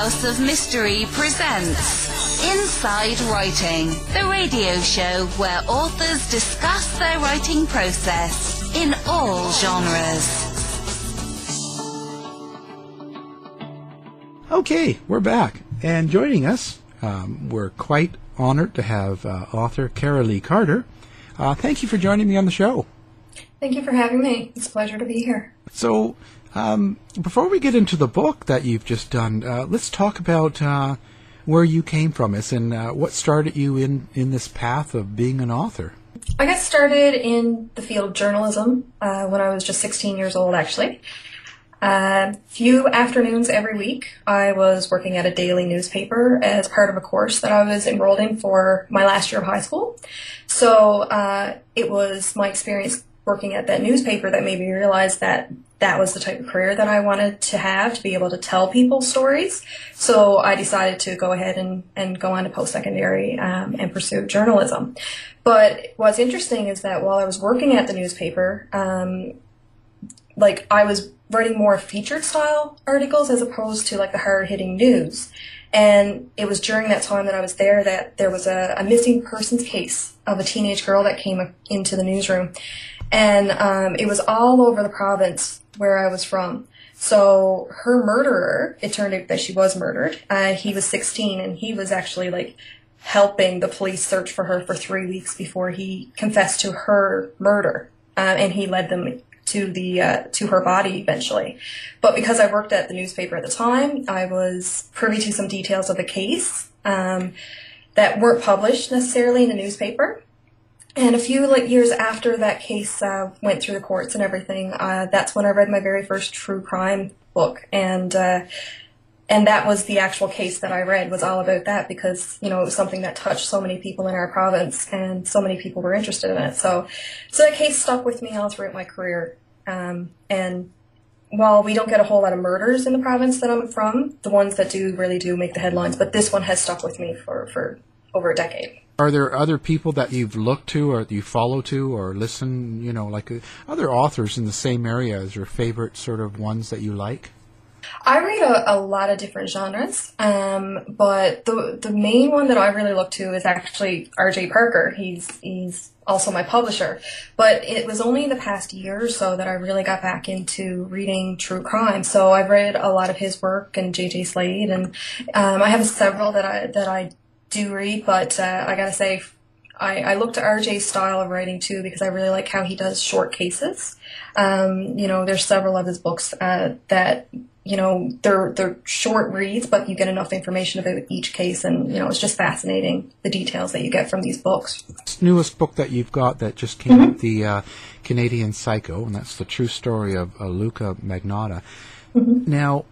House of Mystery presents Inside Writing, the radio show where authors discuss their writing process in all genres. Okay, we're back. And joining us, um, we're quite honored to have uh, author Cara Lee Carter. Uh, thank you for joining me on the show. Thank you for having me. It's a pleasure to be here. So, um, before we get into the book that you've just done, uh, let's talk about uh, where you came from us and uh, what started you in, in this path of being an author. I got started in the field of journalism uh, when I was just 16 years old, actually. A few afternoons every week, I was working at a daily newspaper as part of a course that I was enrolled in for my last year of high school. So uh, it was my experience working at that newspaper that made me realize that that was the type of career that I wanted to have to be able to tell people stories. So I decided to go ahead and, and go on to post secondary um, and pursue journalism. But what's interesting is that while I was working at the newspaper, um, like I was writing more featured style articles as opposed to like the hard hitting news. And it was during that time that I was there that there was a, a missing persons case of a teenage girl that came into the newsroom. And um, it was all over the province where I was from. So her murderer, it turned out that she was murdered. Uh, he was 16 and he was actually like helping the police search for her for three weeks before he confessed to her murder. Uh, and he led them to the uh, to her body eventually. But because I worked at the newspaper at the time, I was privy to some details of the case um, that weren't published necessarily in the newspaper. And a few like years after that case uh, went through the courts and everything, uh, that's when I read my very first true crime book, and uh, and that was the actual case that I read was all about that because you know it was something that touched so many people in our province and so many people were interested in it. So so that case stuck with me all throughout my career. Um, and while we don't get a whole lot of murders in the province that I'm from, the ones that do really do make the headlines. But this one has stuck with me for for over a decade. Are there other people that you've looked to or you follow to or listen, you know, like uh, other authors in the same area as your favorite sort of ones that you like? I read a, a lot of different genres, um, but the the main one that I really look to is actually R.J. Parker. He's he's also my publisher, but it was only in the past year or so that I really got back into reading true crime. So I've read a lot of his work and J.J. Slade, and um, I have several that I that I do read, but uh, I gotta say, I, I look to RJ's style of writing too because I really like how he does short cases. Um, you know, there's several of his books uh, that you know they're they're short reads, but you get enough information about each case, and you know it's just fascinating the details that you get from these books. This newest book that you've got that just came mm-hmm. out, the uh, Canadian Psycho, and that's the true story of uh, Luka Magnotta. Mm-hmm. Now,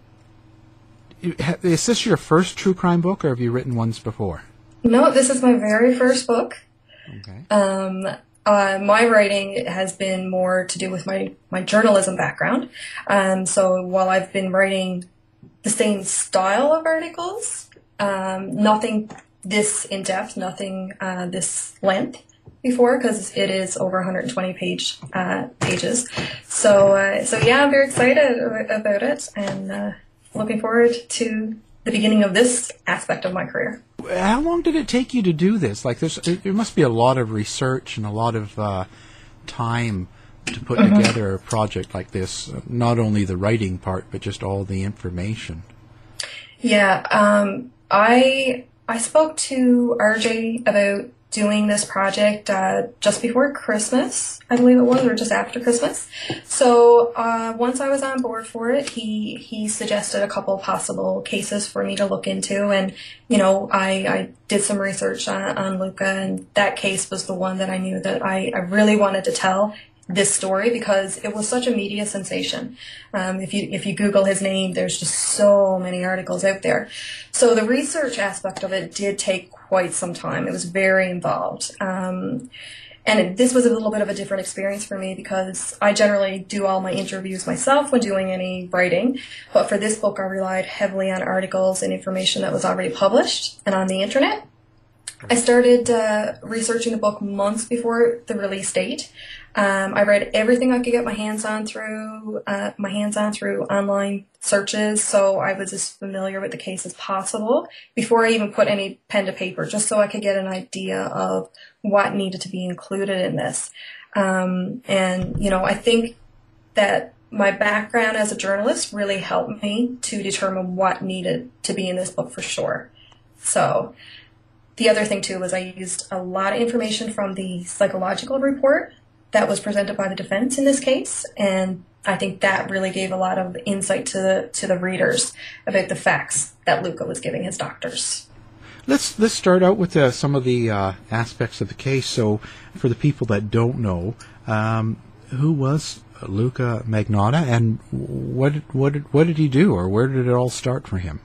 is this your first true crime book, or have you written ones before? No, this is my very first book. Okay. Um, uh, my writing has been more to do with my, my journalism background. Um, so while I've been writing the same style of articles, um, nothing this in depth, nothing uh, this length before because it is over 120 page uh, pages. So uh, so yeah, I'm very excited about it and uh, looking forward to the beginning of this aspect of my career. How long did it take you to do this? Like, there's there must be a lot of research and a lot of uh, time to put mm-hmm. together a project like this. Not only the writing part, but just all the information. Yeah, um, I I spoke to RJ about doing this project uh, just before Christmas, I believe it was, or just after Christmas. So uh, once I was on board for it, he he suggested a couple possible cases for me to look into, and you know I, I did some research on, on Luka, and that case was the one that I knew that I, I really wanted to tell this story because it was such a media sensation. Um, if you if you Google his name, there's just so many articles out there. So the research aspect of it did take quite some time. It was very involved. Um, and it, this was a little bit of a different experience for me because I generally do all my interviews myself when doing any writing. But for this book, I relied heavily on articles and information that was already published and on the internet. I started uh, researching the book months before the release date. Um, I read everything I could get my hands on through uh, my hands on through online searches, so I was as familiar with the case as possible before I even put any pen to paper, just so I could get an idea of what needed to be included in this. Um, and you know, I think that my background as a journalist really helped me to determine what needed to be in this book for sure. So the other thing too was I used a lot of information from the psychological report that was presented by the defense in this case, and I think that really gave a lot of insight to the to the readers about the facts that Luka was giving his doctors. Let's let's start out with uh, some of the uh, aspects of the case. So, for the people that don't know, um, who was Luka Magnotta, and what what what did he do, or where did it all start for him?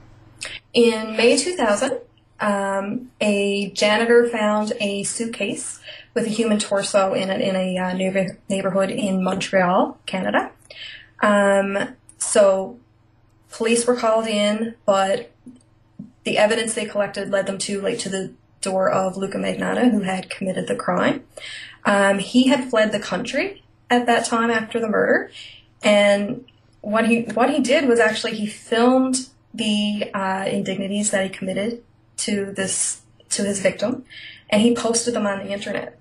In May 2000, um, a janitor found a suitcase with a human torso in it in a uh, neighbor- neighborhood in Montreal, Canada. Um, so police were called in, but the evidence they collected led them too late to the door of Luka Magnotta, who had committed the crime. Um, he had fled the country at that time after the murder, and what he what he did was actually he filmed the uh, indignities that he committed to this to his victim, and he posted them on the internet.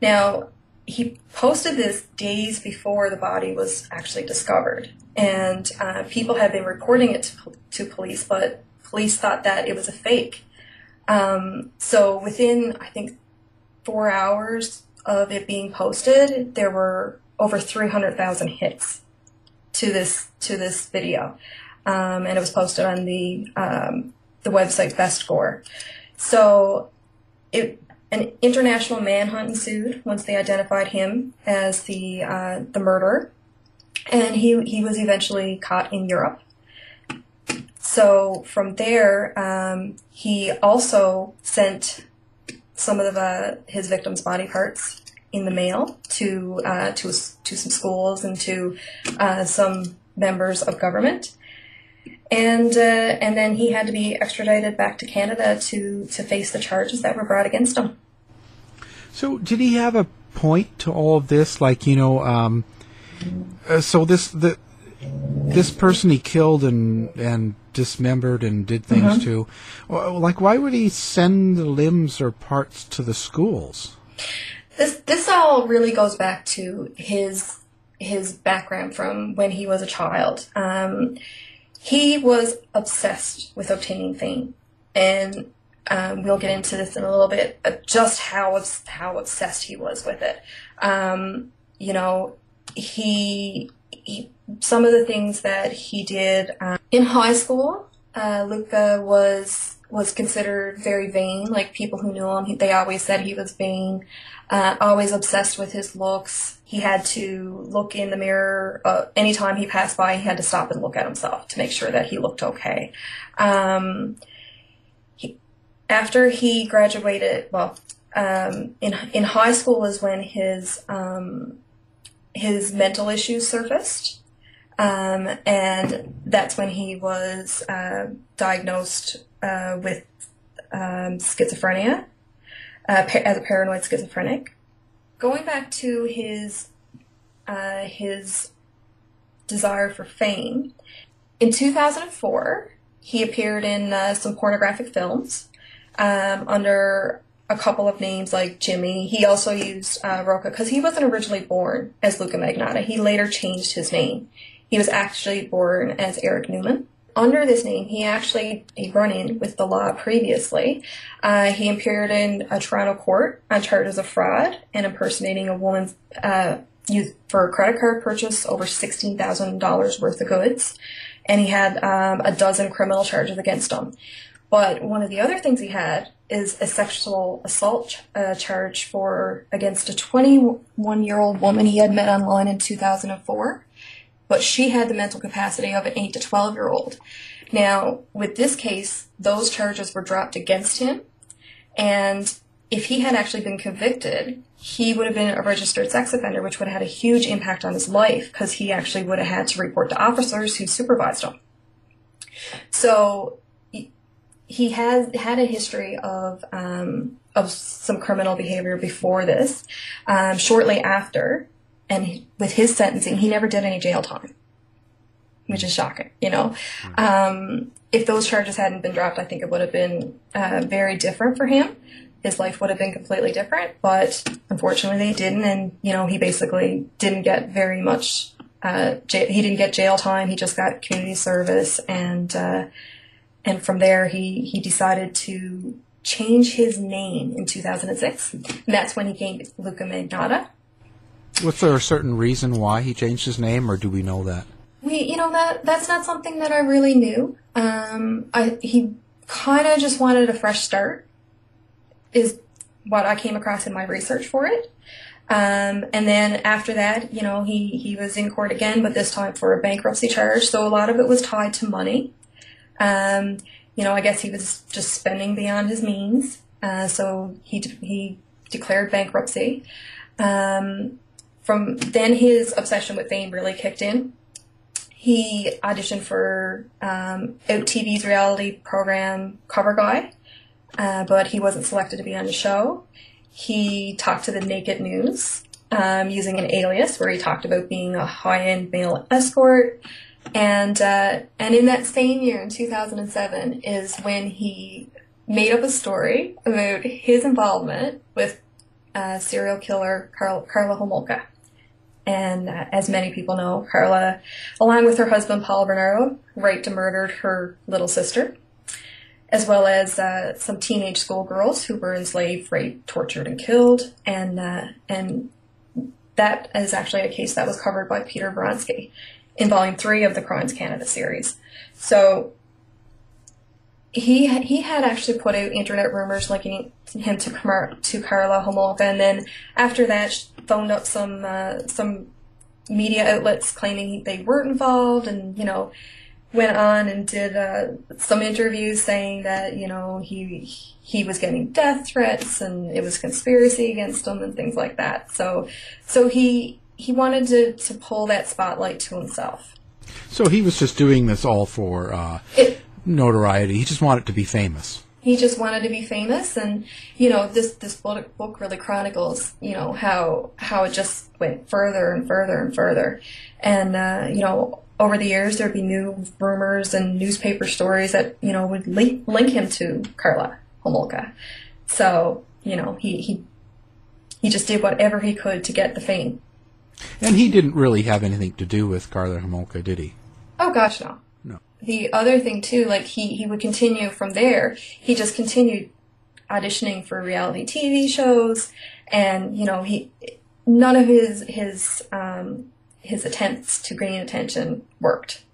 Now, he posted this days before the body was actually discovered, and uh, people had been reporting it to, to, police, but police thought that it was a fake. Um, so within, I think, four hours of it being posted, there were over 300,000 hits to this to this video, um, and it was posted on the um, the website Best Gore. So it an international manhunt ensued once they identified him as the uh, the murderer, and he he was eventually caught in Europe. So from there, um, he also sent some of uh, his victims' body parts in the mail to uh, to to some schools and to uh, some members of government and uh, and then he had to be extradited back to Canada to to face the charges that were brought against him. So, did he have a point to all of this? Like, you know, um, uh, so this the this person he killed and and dismembered and did things mm-hmm. to, like, why would he send the limbs or parts to the schools? This this all really goes back to his his background from when he was a child. Um, he was obsessed with obtaining fame, and um, we'll get into this in a little bit. just how how obsessed he was with it. Um, you know, he, he, some of the things that he did um, in high school. Uh, Luka was was considered very vain. Like people who knew him, they always said he was vain. Uh, always obsessed with his looks. He had to look in the mirror uh, anytime he passed by. He had to stop and look at himself to make sure that he looked okay. Um, he, after he graduated, well, um, in in high school was when his um, his mental issues surfaced. Um, and that's when he was uh, diagnosed uh, with um, schizophrenia uh, as a paranoid schizophrenic. Going back to his uh, his desire for fame, in 2004 he appeared in uh, some pornographic films um, under a couple of names like Jimmy. He also used uh, Roca because he wasn't originally born as Luka Magnotta. He later changed his name. He was actually born as Eric Newman under this name, he actually a run-in with the law previously. Uh, he appeared in a Toronto court on charges of fraud and impersonating a woman's uh, for a credit card purchase over sixteen thousand dollars worth of goods, and he had um, a dozen criminal charges against him. But one of the other things he had is a sexual assault uh, charge for against a 21 year old woman he had met online in 2004 but she had the mental capacity of an 8 to 12 year old. Now, with this case, those charges were dropped against him, and if he had actually been convicted, he would have been a registered sex offender, which would have had a huge impact on his life because he actually would have had to report to officers who supervised him. So he has had a history of um, of some criminal behavior before this. Um, shortly after, and he, with his sentencing, he never did any jail time, which is shocking. You know, um, if those charges hadn't been dropped, I think it would have been uh, very different for him. His life would have been completely different, but unfortunately they didn't, and you know he basically didn't get very much. Uh, j- he didn't get jail time. He just got community service, and uh, and from there he he decided to change his name in 2006, and that's when he came Luka Magnotta. Was there a certain reason why he changed his name, or do we know that? We, you know, that that's not something that I really knew. Um, I he kind of just wanted a fresh start, is what I came across in my research for it. Um, and then after that, you know, he he was in court again, but this time for a bankruptcy charge. So a lot of it was tied to money. Um, you know, I guess he was just spending beyond his means. Uh, so he he declared bankruptcy. Um, from then, his obsession with fame really kicked in. He auditioned for um, Out TV's reality program Cover Guy, uh, but he wasn't selected to be on the show. He talked to the Naked News um, using an alias, where he talked about being a high-end male escort. And uh, and in that same year, in 2007, is when he made up a story about his involvement with uh, serial killer Carl, Karla Homolka. And uh, as many people know, Karla, along with her husband Paul Bernardo, raped and murdered her little sister, as well as uh, some teenage schoolgirls who were enslaved, raped, tortured, and killed. And uh, and that is actually a case that was covered by Peter Vronsky in Volume Three of the Crimes Canada series. So he he had actually put out internet rumors linking him to Kamar, to Karla Homolka, and then after that phoned up some uh, some media outlets claiming they weren't involved, and you know went on and did uh, some interviews saying that you know he he was getting death threats and it was conspiracy against him and things like that. So so he he wanted to to pull that spotlight to himself. So he was just doing this all for uh, It, notoriety. He just wanted to be famous. he just wanted to be famous and you know this this book, really chronicles you know how how it just went further and further and further and uh, you know over the years there'd be new rumors and newspaper stories that you know would link, link him to Karla Homolka so you know he he he just did whatever he could to get the fame And he didn't really have anything to do with Karla Homolka, did he? oh gosh No. The other thing too, like he he would continue from there. He just continued auditioning for reality TV shows, and you know he none of his his um, his attempts to gain attention worked.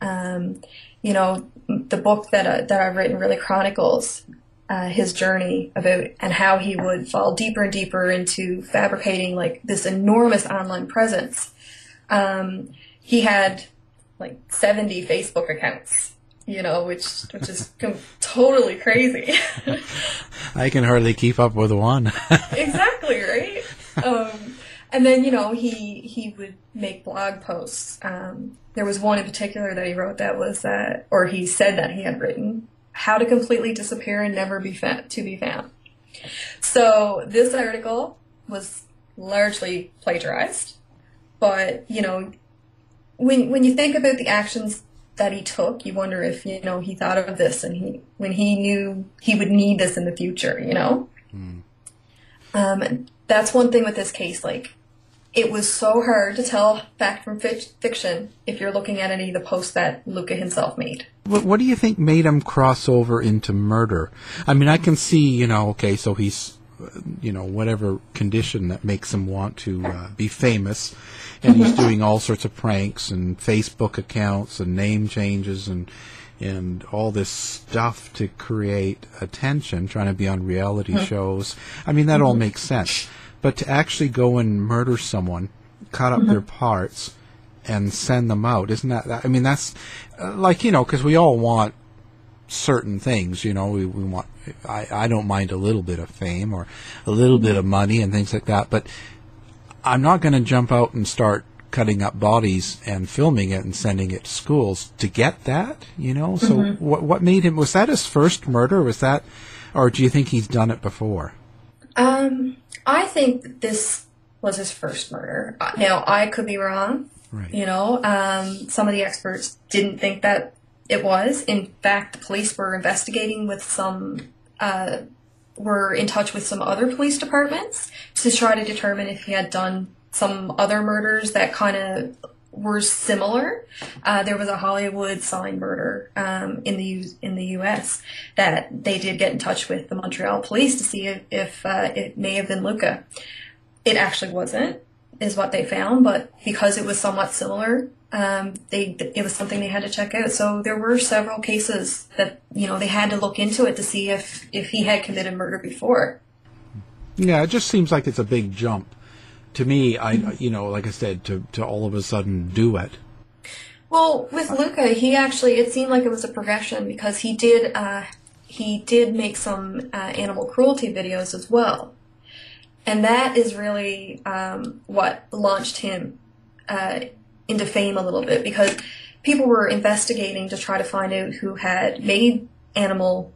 Um, you know the book that uh, that I've written really chronicles uh, his journey about and how he would fall deeper and deeper into fabricating like this enormous online presence. Um, he had like 70 Facebook accounts, you know, which which is com- totally crazy. I can hardly keep up with one. exactly, right? Um, and then, you know, he he would make blog posts. Um, there was one in particular that he wrote that was uh, or he said that he had written how to completely disappear and never be fa- to be found. So this article was largely plagiarized, but you know, when when you think about the actions that he took, you wonder if you know he thought of this and he when he knew he would need this in the future. You know, um, that's one thing with this case. Like, it was so hard to tell fact from fic- fiction if you're looking at any of the posts that Luka himself made. What, what do you think made him cross over into murder? I mean, I can see, you know, okay, so he's, uh, you know, whatever condition that makes him want to uh, be famous, and he's doing all sorts of pranks and Facebook accounts and name changes and and all this stuff to create attention, trying to be on reality hmm. shows. I mean, that all mm-hmm. makes sense. But to actually go and murder someone, cut up mm-hmm. their parts, and send them out, isn't that? that I mean, that's uh, like you know, because we all want certain things. You know, we, we want. I, I don't mind a little bit of fame or a little bit of money and things like that, but I'm not going to jump out and start cutting up bodies and filming it and sending it to schools to get that. You know, so Mm-hmm. what what made him? Was that his first murder? Was that, or do you think he's done it before? Um, I think this was his first murder. Now, I could be wrong. Right. You know, um, some of the experts didn't think that it was. In fact, the police were investigating with some, uh, were in touch with some other police departments to try to determine if he had done some other murders that kind of were similar. Uh, there was a Hollywood sign murder um, in the U- in the U.S. that they did get in touch with the Montreal police to see if, if uh, it may have been Luka. It actually wasn't, is what they found, but because it was somewhat similar, um, they it was something they had to check out. So there were several cases that you know they had to look into it to see if if he had committed murder before. Yeah, it just seems like it's a big jump to me. I, you know, like I said, to to all of a sudden do it. Well, with Luka, he actually it seemed like it was a progression because he did uh, he did make some uh, animal cruelty videos as well, and that is really um, what launched him uh, into fame a little bit because people were investigating to try to find out who had made animal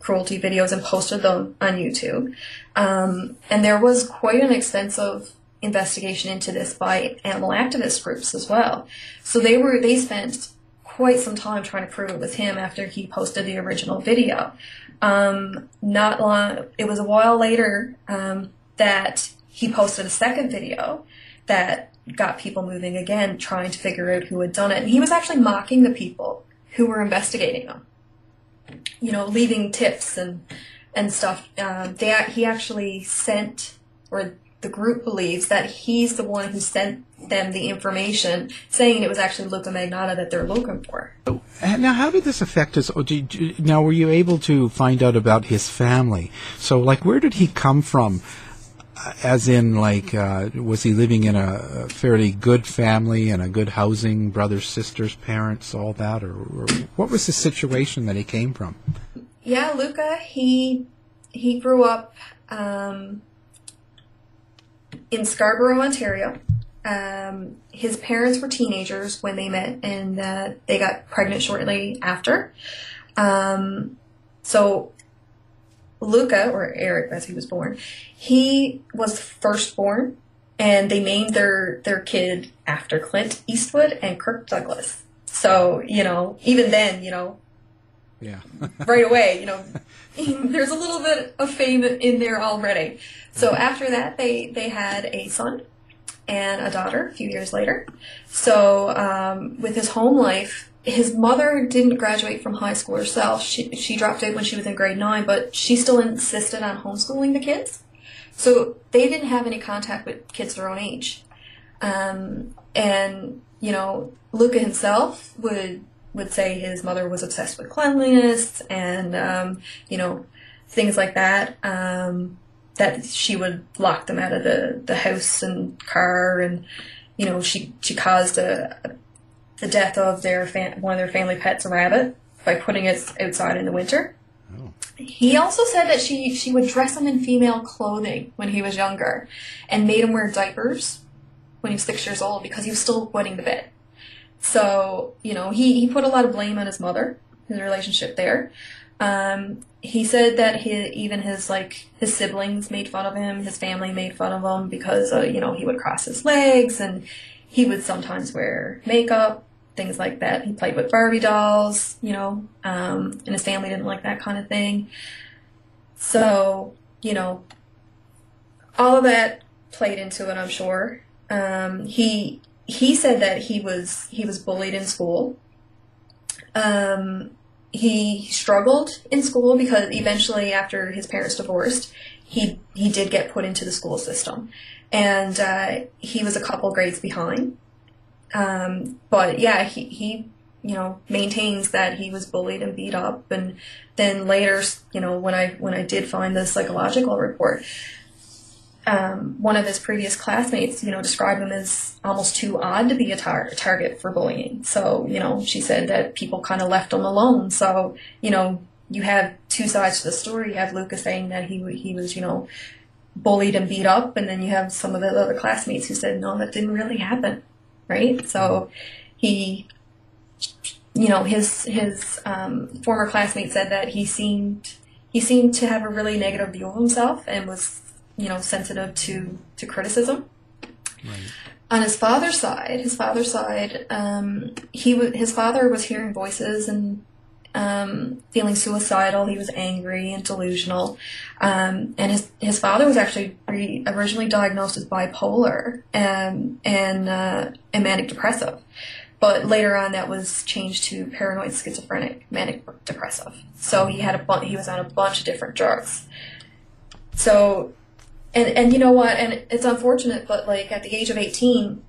cruelty videos and posted them on YouTube, um, and there was quite an extensive investigation into this by animal activist groups as well. So they were they spent quite some time trying to prove it was him after he posted the original video. Um, not long, it was a while later um, that he posted a second video that got people moving again, trying to figure out who had done it. And he was actually mocking the people who were investigating them. You know, leaving tips and and stuff. Um, they he actually sent or the group believes that he's the one who sent them the information saying it was actually Luka Magnotta that they're looking for. Now, how did this affect his? Now, were you able to find out about his family? So, like, where did he come from? As in, like, uh, was he living in a fairly good family and a good housing, brothers, sisters, parents, all that, or, or what was the situation that he came from? Yeah, Luka, he he grew up um, in Scarborough, Ontario. Um, his parents were teenagers when they met, and uh, they got pregnant shortly after. Um, so Luka, or Eric as he was born, he was firstborn, and they named their their kid after Clint Eastwood and Kirk Douglas. So you know, even then, you know, Yeah. right away, you know, there's a little bit of fame in there already. So after that, they they had a son and a daughter a few years later. So um, with his home life, his mother didn't graduate from high school herself. She she dropped out when she was in grade nine, but she still insisted on homeschooling the kids. So they didn't have any contact with kids their own age. Um, and you know, Luka himself would would say his mother was obsessed with cleanliness and um, you know things like that. Um, that she would lock them out of the, the house and car, and you know she she caused a, a the death of their fam- one of their family pets, a rabbit, by putting it outside in the winter. He also said that she she would dress him in female clothing when he was younger, and made him wear diapers when he was six years old because he was still wetting the bed. So you know he he put a lot of blame on his mother, his relationship there. Um, he said that he, even his like his siblings made fun of him, his family made fun of him because uh, you know he would cross his legs and he would sometimes wear makeup, things like that. He played with Barbie dolls, you know, um, and his family didn't like that kind of thing. So you know, all of that played into it, I'm sure. Um, he he said that he was he was bullied in school. Um, he struggled in school because eventually, after his parents divorced, he he did get put into the school system, and uh, he was a couple grades behind. Um, but yeah, he he you know maintains that he was bullied and beat up, and then later, you know, when I when I did find the psychological report, um, one of his previous classmates, you know, described him as almost too odd to be a tar- target for bullying. So, you know, she said that people kind of left him alone. So, you know, you have two sides to the story. You have Lucas saying that he he was, you know, bullied and beat up, and then you have some of the other classmates who said, no, that didn't really happen. Right? So he, you know, his his um, former classmate said that he seemed he seemed to have a really negative view of himself and was, you know, sensitive to to criticism. Right. On his father's side, his father's side, um, he w- his father was hearing voices and um, feeling suicidal. He was angry and delusional, um, and his his father was actually re- originally diagnosed as bipolar and and uh, and manic depressive, but later on that was changed to paranoid schizophrenic manic depressive. So he had a bu- he was on a bunch of different drugs. So, and and you know what? And it's unfortunate, but like at the age of eighteen,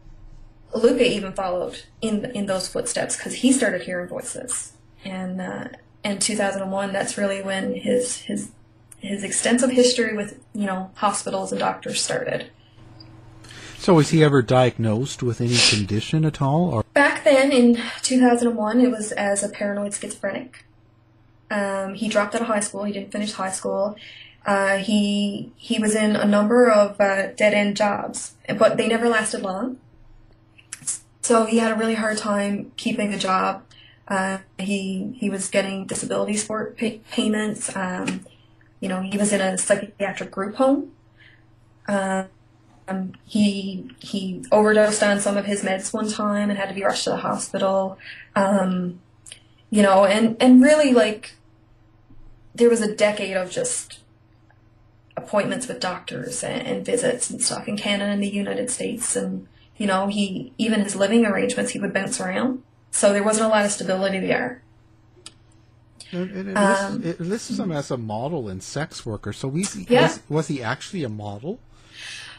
Luka even followed in in those footsteps because he started hearing voices and uh, in 2001 that's really when his his his extensive history with you know hospitals and doctors started. So was he ever diagnosed with any condition at all, or? Back then in 2001 it was as a paranoid schizophrenic. Um, he dropped out of high school. He didn't finish high school. Uh, he he was in a number of uh, dead end jobs but they never lasted long. So he had a really hard time keeping a job uh, he he was getting disability support pay- payments. Um, you know, he was in a psychiatric group home. Um, he he overdosed on some of his meds one time and had to be rushed to the hospital. Um, you know, and and really like there was a decade of just appointments with doctors and, and visits and stuff in Canada and the United States, and you know, he even his living arrangements he would bounce around. So there wasn't a lot of stability there. it, Um, lists, it lists him as a model and sex worker? So was he, Yeah. was, was he actually a model?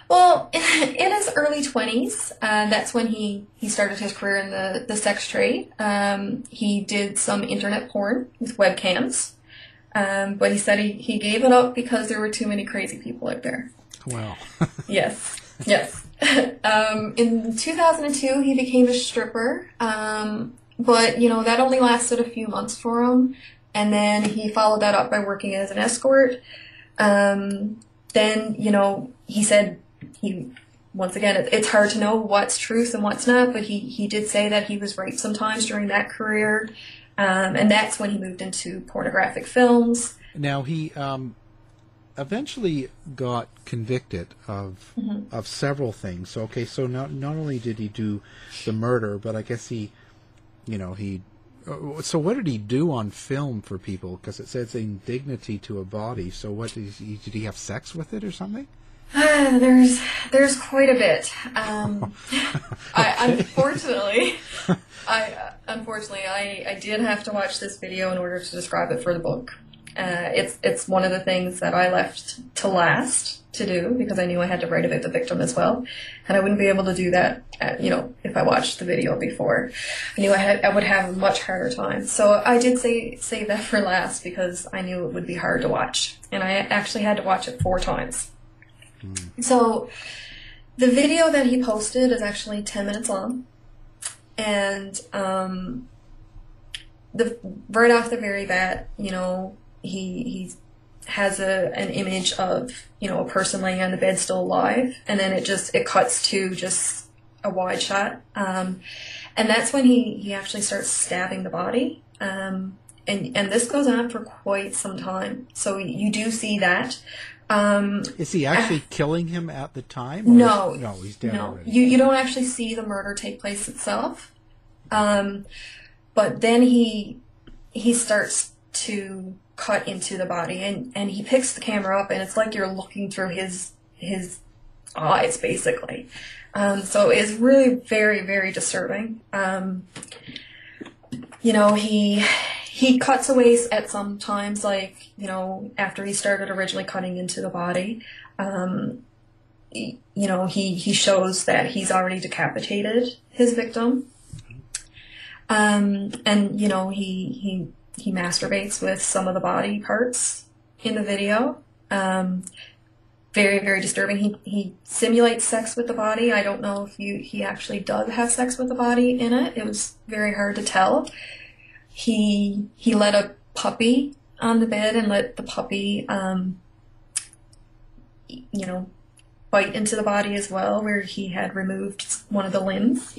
Well, in his early 20s, uh, that's when he, he started his career in the, the sex trade. Um, he did some internet porn with webcams, um, but he said he, he gave it up because there were too many crazy people out there. Wow. Yes, yes. um, in 2002, he became a stripper, um, but you know that only lasted a few months for him, and then he followed that up by working as an escort. Um, then you know he said he once again it, it's hard to know what's truth and what's not, but he he did say that he was raped sometimes during that career, um, and that's when he moved into pornographic films. now he um, eventually got convicted of Mm-hmm. of several things. So okay, so not not only did he do the murder, but I guess he, you know, he. uh, So what did he do on film for people? Because it says indignity to a body. So what did he, did he have sex with it or something? There's there's quite a bit. Um, I, unfortunately, I uh, unfortunately I, I did have to watch this video in order to describe it for the book. Uh, it's it's one of the things that I left to last to do because I knew I had to write about the victim as well, and I wouldn't be able to do that. At, you know, if I watched the video before, I knew I had I would have a much harder time. So I did say save that for last because I knew it would be hard to watch, and I actually had to watch it four times. So the video that he posted is actually 10 minutes long. And um, the right off the very bat, you know, he he has a an image of, you know, a person laying on the bed still alive and then it just it cuts to just a wide shot. Um, and that's when he, he actually starts stabbing the body. Um, and, and this goes on for quite some time. So you do see that. Um, Is he actually killing him at the time? no, is- no, he's dead no. already. You you don't actually see the murder take place itself, um, but then he he starts to cut into the body, and and he picks the camera up, and it's like you're looking through his his eyes, basically. Um, so it's really very very disturbing. Um, you know he he cuts away at some times like you know after he started originally cutting into the body um, you know he he shows that he's already decapitated his victim um, and you know he he he masturbates with some of the body parts in the video. Um, very very disturbing. He he simulates sex with the body. I don't know if you he actually does have sex with the body in it. It was very hard to tell. He he let a puppy on the bed and let the puppy um you know bite into the body as well where he had removed one of the limbs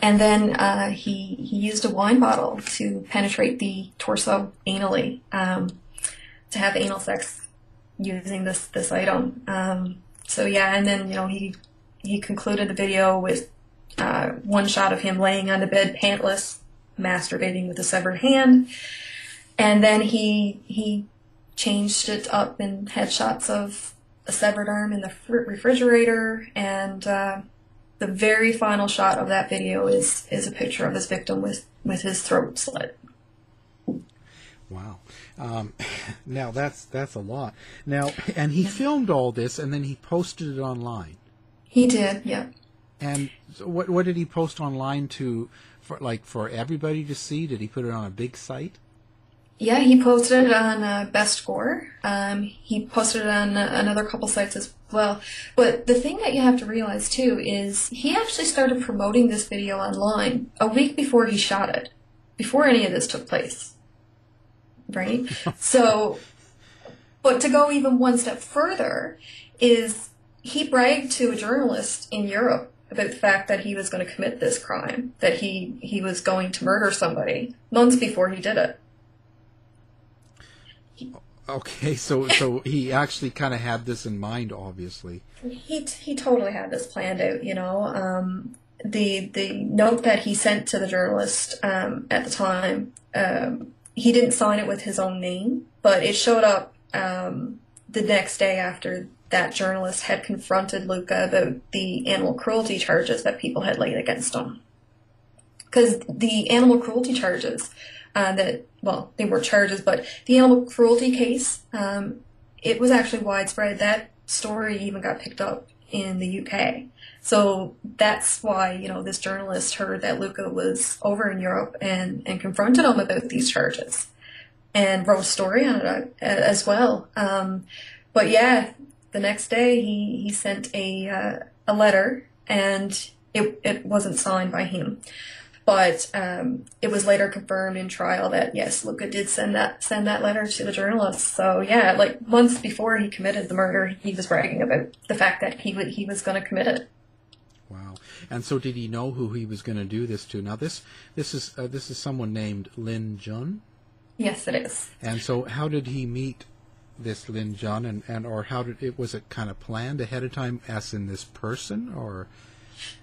and then uh, he he used a wine bottle to penetrate the torso anally um, to have anal sex using this this item. Um, so yeah, and then you know he he concluded the video with uh, one shot of him laying on the bed, pantless, masturbating with a severed hand, and then he he changed it up in headshots of a severed arm in the refrigerator, and uh, the very final shot of that video is is a picture of his victim with with his throat slit. Wow. Um, now that's that's a lot. Now, and he filmed all this, and then he posted it online. He did, yeah. And what what did he post online to, for like for everybody to see? Did he put it on a big site? Yeah, he posted it on uh, Best Gore. Um, he posted it on uh, another couple sites as well. But the thing that you have to realize too is he actually started promoting this video online a week before he shot it, before any of this took place. Right? so, but to go even one step further is he bragged to a journalist in Europe about the fact that he was going to commit this crime, that he, he was going to murder somebody months before he did it. Okay, so so he actually kind of had this in mind, obviously. He he totally had this planned out. You know, um, the the note that he sent to the journalist um, at the time, um, he didn't sign it with his own name, but it showed up um, the next day after that journalist had confronted Luka about the animal cruelty charges that people had laid against him. Because the animal cruelty charges uh, that, well, they were charges, but the animal cruelty case, um, it was actually widespread. That story even got picked up in the UK. So that's why, you know, this journalist heard that Luka was over in Europe and, and confronted him about these charges and wrote a story on it uh, as well. Um, but yeah, the next day he, he sent a, uh, a letter and it, it wasn't signed by him. But um, it was later confirmed in trial that yes, Luka did send that send that letter to the journalist. So yeah, like months before he committed the murder, he was bragging about the fact that he would he was going to commit it. Wow! And so, did he know who he was going to do this to? Now, this this is uh, this is someone named Lin Jun. Yes, it is. And so, how did he meet this Lin Jun, and, and or how did it was it kind of planned ahead of time, as in this person, or?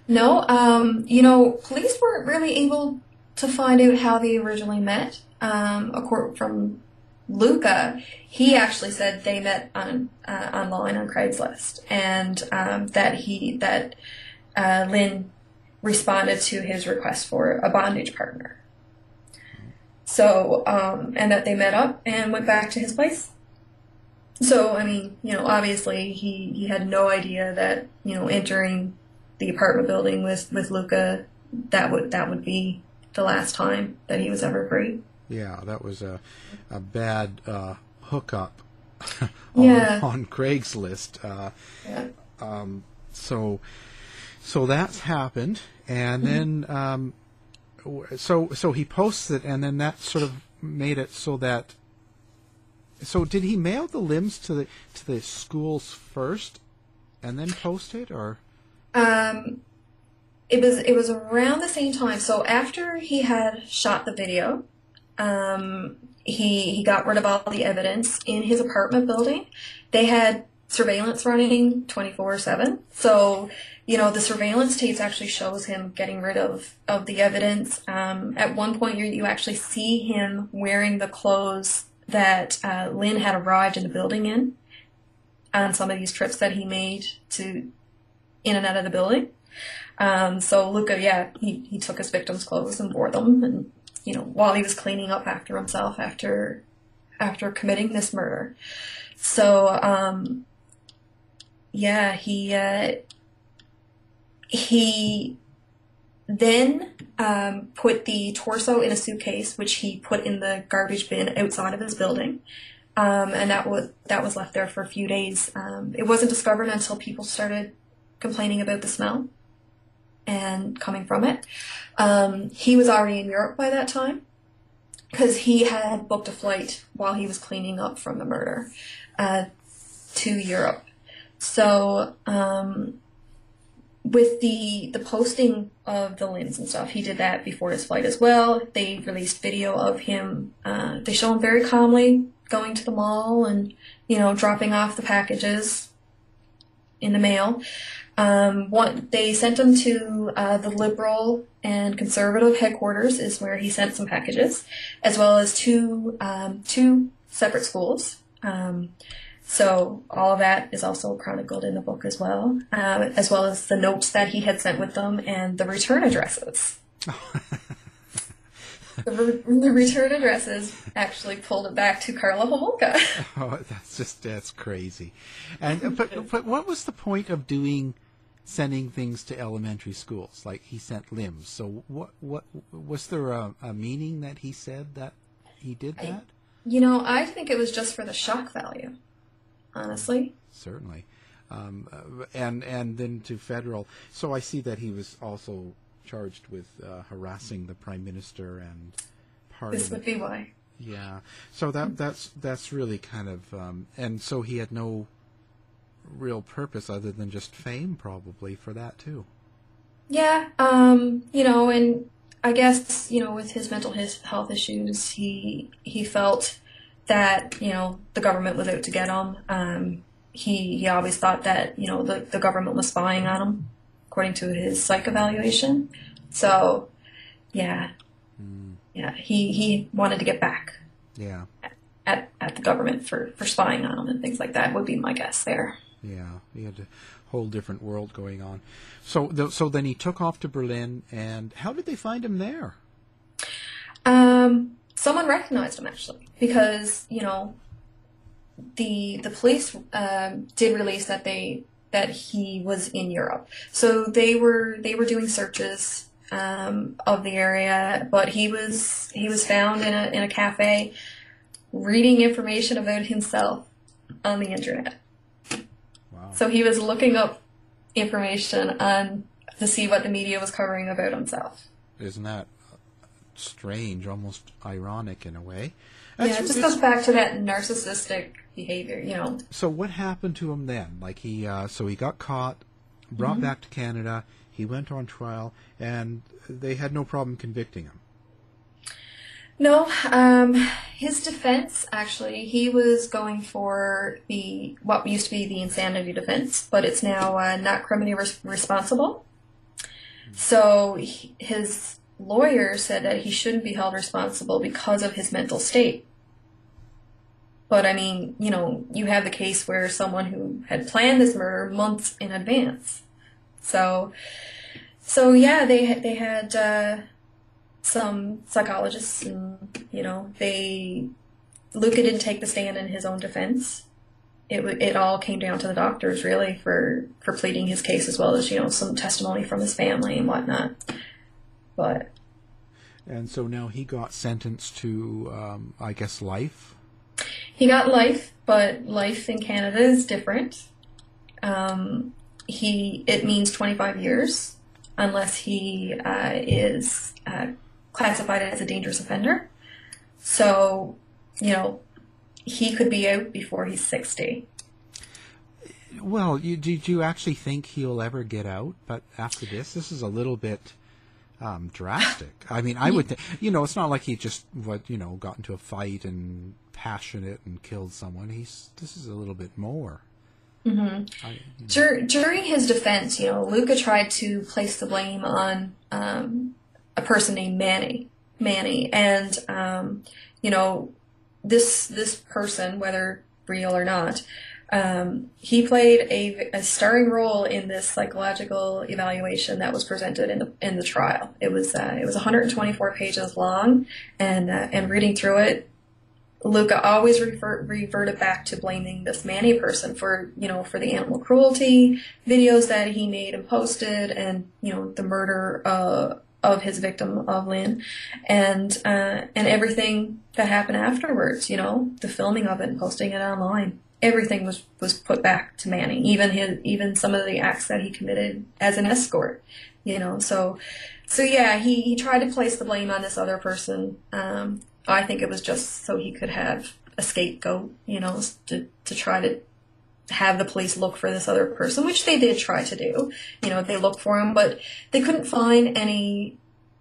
No, um, you know, police weren't really able to find out how they originally met. Um, a quote from Luka, he actually said they met on uh, online on Craigslist, and um, that he that uh, Lin responded to his request for a bondage partner. So, um, and that they met up and went back to his place. So, I mean, you know, obviously he, he had no idea that, you know, entering the apartment building with with Luka, that would that would be the last time that he was ever free. Yeah, that was a a bad uh, hookup on, yeah. on Craigslist. Uh, yeah. Um, so so that's happened, and mm-hmm. then um, so so he posts it, and then that sort of made it so that. So did he mail the limbs to the to the schools first, and then post it, or? Um, it was it was around the same time. So after he had shot the video, um, he he got rid of all the evidence in his apartment building. They had surveillance running twenty four seven. So you know the surveillance tapes actually shows him getting rid of of the evidence. Um, at one point, you you actually see him wearing the clothes that uh, Lin had arrived in the building in on some of these trips that he made to in and out of the building. Um, so Luka, yeah, he, he took his victim's clothes and wore them, and you know, while he was cleaning up after himself after after committing this murder. So, um, yeah, he uh, he then um, put the torso in a suitcase, which he put in the garbage bin outside of his building. Um, and that was that was left there for a few days. Um, it wasn't discovered until people started complaining about the smell and coming from it. Um, he was already in Europe by that time because he had booked a flight while he was cleaning up from the murder uh, to Europe. So, um, with the the posting of the limbs and stuff, he did that before his flight as well. They released video of him. Uh, they show him very calmly going to the mall and you know dropping off the packages in the mail. Um, one, they sent him to uh, the liberal and conservative headquarters, is where he sent some packages, as well as two um, two separate schools. Um, so all of that is also chronicled in the book as well, uh, as well as the notes that he had sent with them and the return addresses. the, re- the, return addresses actually pulled it back to Karla Homolka. oh, that's just that's crazy. And but but what was the point of doing? Sending things to elementary schools like he sent limbs so what what was there a, a meaning that he said that he did that I, you know i think it was just for the shock value honestly. Certainly. Um, uh, and and then to federal. So I see that he was also charged with uh, harassing the prime minister and part this would be why. Yeah. So that that's that's really kind of um, and so he had no real purpose other than just fame probably for that too. Yeah. Um, you know, and I guess you know with his mental his health issues, he he felt that you know the government was out to get him. Um, he he always thought that you know the, the government was spying on him, according to his psych evaluation. So, yeah, mm. yeah, he he wanted to get back. Yeah. At, at the government for, for spying on him and things like that would be my guess there. Yeah, he had a whole different world going on. So, so then he took off to Berlin, and how did they find him there? Um, someone recognized him actually because you know the the police um, did release that they that he was in Europe. So they were they were doing searches um, of the area, but he was he was found in a in a cafe reading information about himself on the internet. So he was looking up information on to see what the media was covering about himself. Isn't that strange, almost ironic in a way. That's, yeah, it just goes back to that narcissistic behavior, you know. So what happened to him then? Like he, uh, so he got caught, brought mm-hmm. back to Canada. He went on trial, and they had no problem convicting him. No, um, his defense actually, he was going for the what used to be the insanity defense, but it's now uh, not criminally res- responsible. So he, his lawyer said that he shouldn't be held responsible because of his mental state. But I mean, you know, you have the case where someone who had planned this murder months in advance. So, so yeah, they they had uh, some psychologists, and you know, they Luka didn't take the stand in his own defense. It it all came down to the doctors really for for pleading his case as well as you know some testimony from his family and whatnot. But and so now he got sentenced to, um, I guess, life. He got life, but life in Canada is different. Um, he it means 25 years unless he uh, is uh, classified as a dangerous offender. So, you know, he could be out before he's 60. Well, you, did you actually think he'll ever get out? But after this, this is a little bit um, drastic. I mean, I would, think, you know, it's not like he just what you know got into a fight and passionate and killed someone. He's this is a little bit more. Mm-hmm. I, you know. Dur- during his defense, you know, Luka tried to place the blame on um, a person named Manny. Manny, and um, you know, this this person, whether real or not, um, he played a, a, starring role in this psychological evaluation that was presented in the in the trial. It was uh, it was 124 pages long, and uh, and reading through it, Luka always refer, reverted back to blaming this Manny person for you know for the animal cruelty videos that he made and posted, and you know the murder uh, of his victim of Lin, and uh, and everything that happened afterwards. You know the filming of it and posting it online everything was was put back to Manny, even his even some of the acts that he committed as an escort. You know, so so yeah, he he tried to place the blame on this other person. Um, I think it was just so he could have a scapegoat, you know, to to try to have the police look for this other person, which they did try to do. You know, they looked for him, but they couldn't find any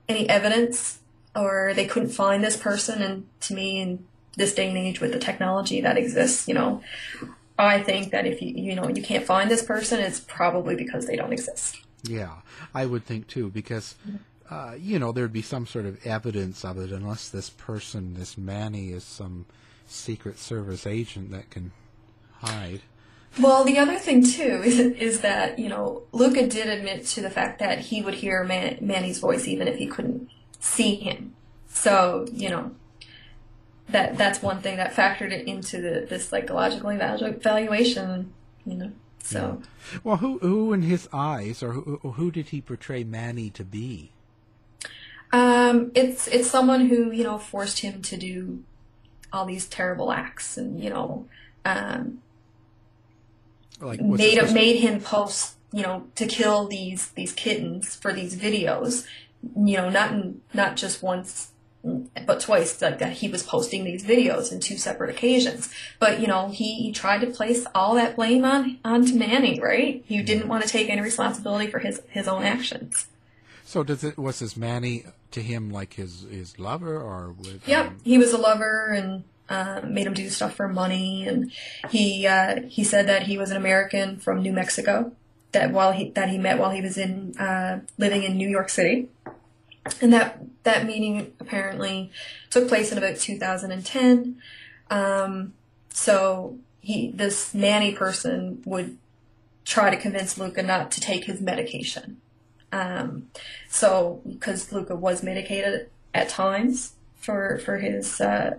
any evidence, or they couldn't find this person. And to me, in this day and age, with the technology that exists, you know, I think that if you you know you can't find this person, it's probably because they don't exist. Yeah, I would think too, because uh, you know there'd be some sort of evidence of it, unless this person, this Manny, is some secret service agent that can hide. Well, the other thing too is is that you know Luka did admit to the fact that he would hear Man- Manny's voice even if he couldn't see him. So you know that that's one thing that factored it into the, the psychological evaluation. You know, so Yeah. Well, who who in his eyes, or who, who did he portray Manny to be? um, it's it's someone who you know forced him to do all these terrible acts and you know um, Like made it- made him post you know to kill these these kittens for these videos you know not in, not just once but twice like that he was posting these videos in two separate occasions. But you know he, he tried to place all that blame on onto Manny right? He didn't want to take any responsibility for his his own actions. So does it was this Manny to him like his his lover or with Yep, um, he was a lover and uh, made him do stuff for money. And he uh, he said that he was an American from New Mexico that while he that he met while he was in uh, living in New York City, and that that meeting apparently took place in about 2010. Um, so he this Manny person would try to convince Luka not to take his medication. Um, so because Luka was medicated at times for for his uh,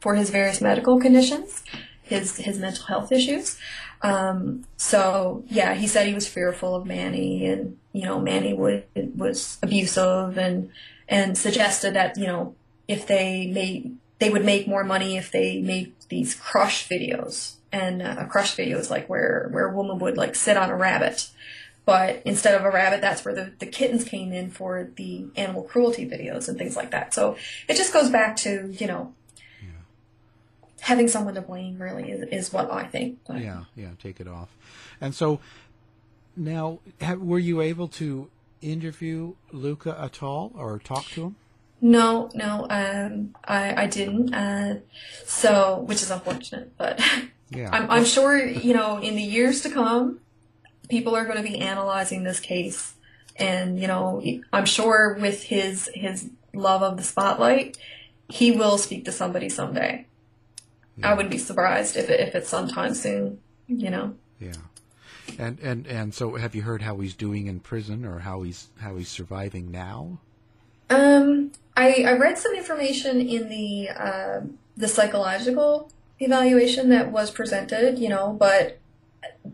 for his various medical conditions, his his mental health issues. Um, so yeah, he said he was fearful of Manny, and you know Manny would was abusive, and and suggested that you know if they made they would make more money if they made these crush videos, and uh, a crush video is like where where a woman would like sit on a rabbit. But instead of a rabbit, that's where the, the kittens came in for the animal cruelty videos and things like that. So it just goes back to, you know, having someone to blame really is, is what I think. But- Yeah, yeah, take it off. And so now, have, were you able to interview Luka at all or talk to him? No, no, um, I, I didn't. Uh, so, which is unfortunate, but Yeah. I'm, I'm sure, you know, in the years to come, people are going to be analyzing this case. And, you know, I'm sure with his, his love of the spotlight, he will speak to somebody someday. I wouldn't be surprised if it, if it's sometime soon, you know. Yeah. And and and so have you heard how he's doing in prison or how he's how he's surviving now? Um, I, I read some information in the uh, the psychological evaluation that was presented, you know, but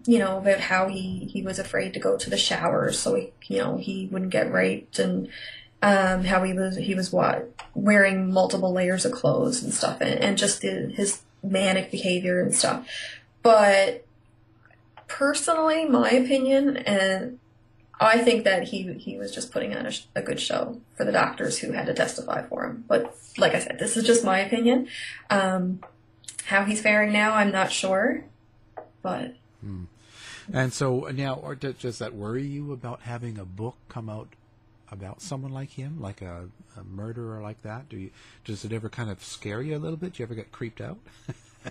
you know about how he he was afraid to go to the showers, so he you know he wouldn't get raped, and um, how he was he was what wearing multiple layers of clothes and stuff, and, and just the, his manic behavior and stuff. But personally, my opinion, and I think that he he was just putting on a, a good show for the doctors who had to testify for him. But like I said, this is just my opinion. Um, how he's faring now, I'm not sure. But And so now, does that worry you about having a book come out about someone like him, like a, a murderer like that? Do you does it ever kind of scare you a little bit? Do you ever get creeped out?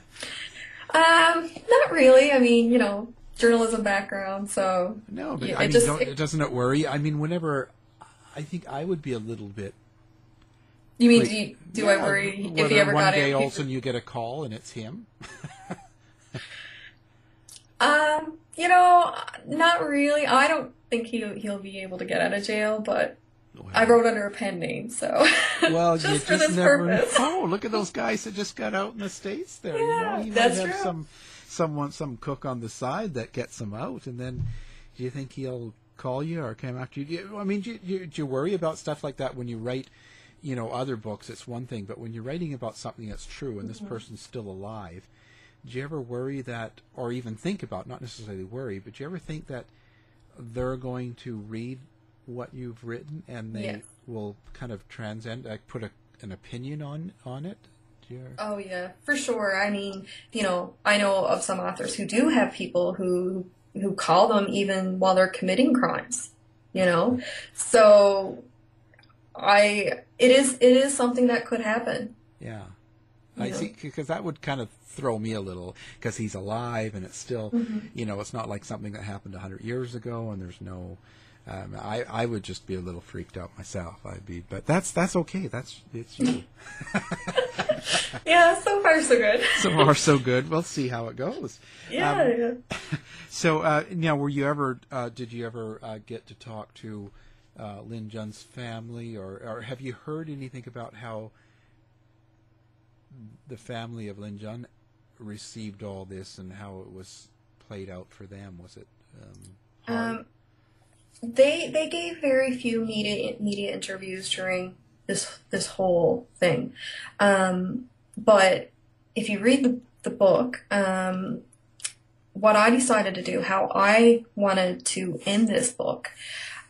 um, not really. I mean, you know, journalism background, so No, but Yeah, I mean, just- don't, it- doesn't it worry? I mean, whenever I think I would be a little bit. you mean like, do, you, do I worry if he ever one got day it? all of a sudden you get a call and it's him? Um, you know, not really. I don't think he'll he'll be able to get out of jail, but I wrote under a pen name, so Well, just you for just this never purpose. know. Look at those guys that just got out in the states. There, you know, Yeah, you that's might have true. some someone, some cook on the side that gets them out, and then do you think he'll call you or come after you? Do you I mean, do you, do you, worry about stuff like that when you write? You know, other books, it's one thing, but when you're writing about something that's true and this Mm-hmm. person's still alive, do you ever worry that, or even think about, not necessarily worry, but do you ever think that they're going to read what you've written and they Yes. will kind of transcend, like put a, an opinion on on it? Oh yeah, for sure. I mean, you know, I know of some authors who do have people who who call them even while they're committing crimes. You know, so I it is it is something that could happen. Yeah. I see, because that would kind of throw me a little, because he's alive and it's still, Mm-hmm. you know, it's not like something that happened a hundred years ago, and there's no. Um, I I would just be a little freaked out myself. I'd be, but that's that's okay. That's it's you. Yeah, so far so good. so far so good. We'll see how it goes. Yeah, Um, yeah. So uh, now, were you ever? Uh, did you ever uh, get to talk to uh, Lin Jun's family, or, or have you heard anything about how the family of Lin Jun received all this and how it was played out for them? Was it um. Um, they they gave very few media media interviews during this this whole thing, um, but if you read the the book, um, what I decided to do, how I wanted to end this book,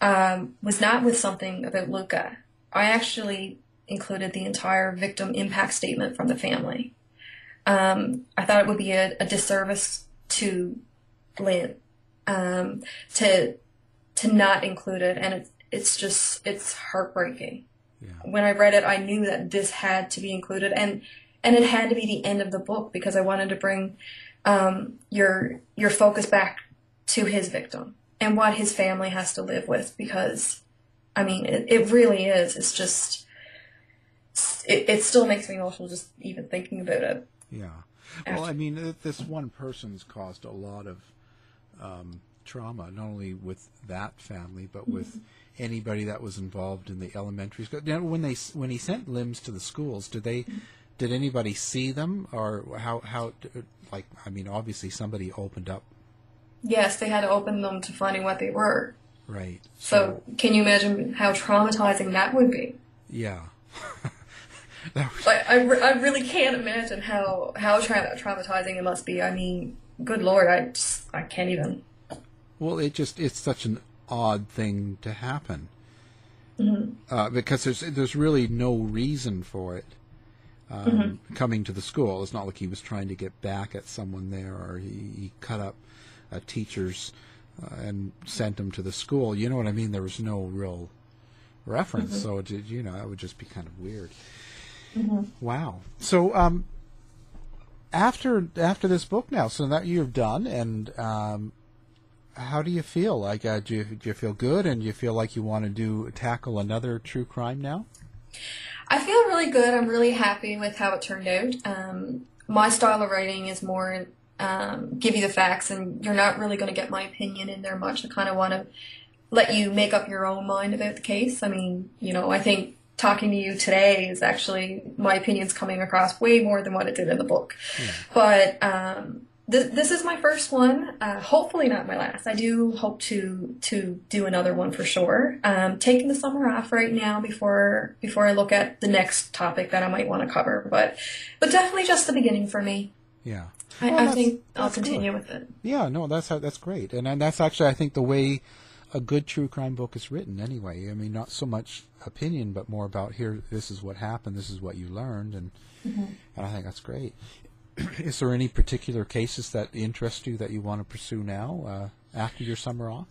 um, was not with something about Luka. I actually included the entire victim impact statement from the family. Um, I thought it would be a, a disservice to Lin um, to to not include it, and it's it's just it's heartbreaking. yeah. When I read it, I knew that this had to be included, and and it had to be the end of the book because I wanted to bring um, your your focus back to his victim and what his family has to live with because I mean it, it really is. It's just it, it still makes me emotional just even thinking about it. Yeah. Well, I mean, this one person's caused a lot of um, trauma, not only with that family, but with anybody that was involved in the elementary school. Now, when they when he sent limbs to the schools, did they did anybody see them, or how how like I mean, obviously somebody opened up, Yes, they had to open them to finding what they were. right? So can you imagine how traumatizing that would be? yeah. Like I, re- I really can't imagine how how tra- traumatizing it must be. I mean, good lord, I just, I can't even. Well, it just it's such an odd thing to happen uh, because there's there's really no reason for it um, coming to the school. It's not like he was trying to get back at someone there, or he, he cut up a teachers uh, and sent them to the school. You know what I mean? There was no real reference, so it, you know that would just be kind of weird. Wow. So um, after after this book now, so that you've done, and um, how do you feel? Like, uh, do you do you feel good, and you feel like you want to do tackle another true crime now? I feel really good. I'm really happy with how it turned out. Um, my style of writing is more um, give you the facts, and you're not really going to get my opinion in there much. I kind of want to let you make up your own mind about the case. I mean, you know, I think talking to you today is actually my opinion's coming across way more than what it did in the book. But um, this, this is my first one. Uh, hopefully not my last. I do hope to to do another one for sure. Um, taking the summer off right now before before I look at the next topic that I might want to cover. But but definitely just the beginning for me. Yeah. I, Well, I think I'll continue good. with it. Yeah, no, that's how, that's great, and and that's actually I think the way a good true crime book is written. Anyway, I mean, not so much opinion, but more about here. This is what happened. This is what you learned, and and I think that's great. is there any particular cases that interest you that you want to pursue now uh, after your summer off?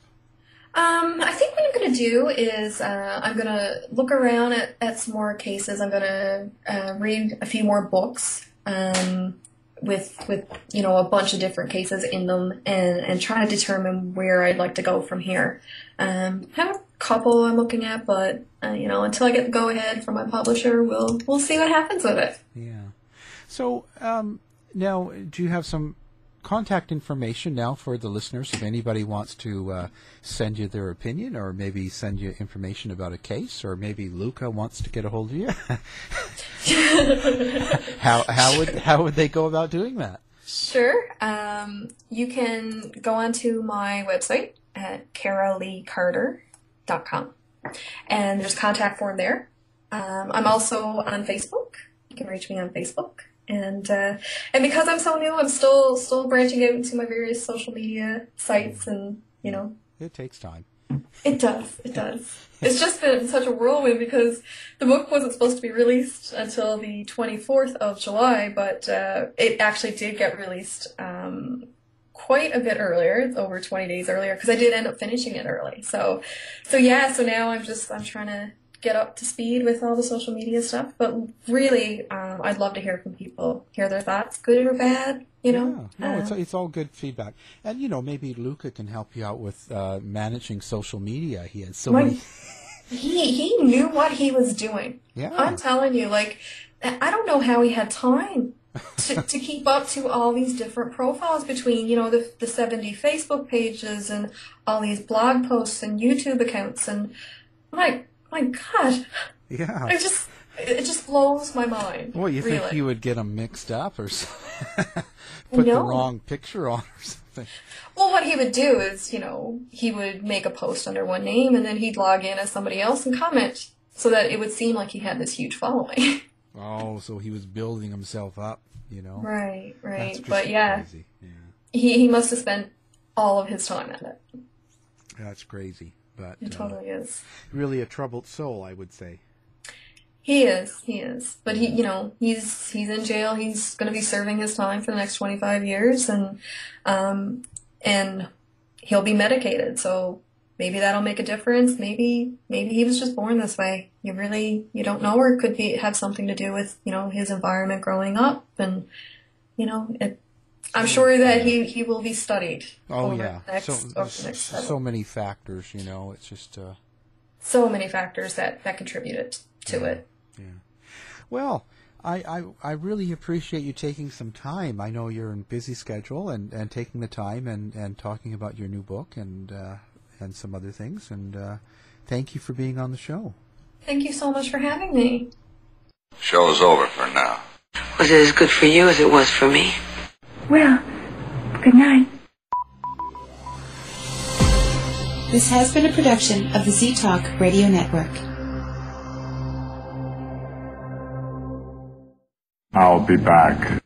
Um, I think what I'm going to do is uh, I'm going to look around at, at some more cases. I'm going to uh, read a few more books um, with with you know a bunch of different cases in them, and and try to determine where I'd like to go from here. Um, I have a couple I'm looking at, but uh, you know until I get the go ahead from my publisher, we'll we'll see what happens with it. Yeah. So um, now, do you have some contact information now for the listeners if anybody wants to uh, send you their opinion or maybe send you information about a case or maybe Luka wants to get a hold of you? how how would how would they go about doing that? Sure. Um, you can go onto my website at caraleecarter.com. And there's contact form there. Um, I'm also on Facebook. You can reach me on Facebook. And uh, and because I'm so new, I'm still still branching out into my various social media sites and you know It takes time. It does. It does. It's just been such a whirlwind because the book wasn't supposed to be released until the 24th of July, but uh, it actually did get released um, quite a bit earlier. Over 20 days earlier because I did end up finishing it early. So, so yeah. So now I'm just I'm trying to get up to speed with all the social media stuff. But really, um, I'd love to hear from people, hear their thoughts, good or bad. You know, yeah. no, it's Uh, it's all good feedback, and you know maybe Luka can help you out with uh, managing social media. He has so Right. many. he he knew what he was doing. Yeah. I'm telling you, like, I don't know how he had time to, to keep up to all these different profiles between, you know, the, the 70 Facebook pages and all these blog posts and YouTube accounts. And my, my God, Yeah. it just, it just blows my mind. Well, you really. think you would get them mixed up or something? put the wrong picture on or something? Well, what he would do is, you know, he would make a post under one name and then he'd log in as somebody else and comment so that it would seem like he had this huge following. Oh, so he was building himself up, you know? right, right. But yeah. Yeah, he, he must have spent all of his time at it. that's crazy. But It uh, totally is. really a troubled soul, I would say. He is. He is. But he, you know, he's he's in jail. He's going to be serving his time for the next twenty five years, and um, and he'll be medicated. So maybe that'll make a difference. Maybe maybe he was just born this way. You really you don't know, or it could be have something to do with you know his environment growing up, and you know it. I'm sure that he, he will be studied. Oh over yeah, the next, so over the next so, many factors, you know. It's just uh, so many factors that that contributed to it. Yeah. well. I, I, I really appreciate you taking some time. I know you're in busy schedule and, and taking the time and, and talking about your new book and uh, and some other things. And uh, thank you for being on the show. Thank you so much for having me. Show's over for now. Was it as good for you as it was for me? Well, good night. This has been a production of the Z Talk Radio Network. I'll be back.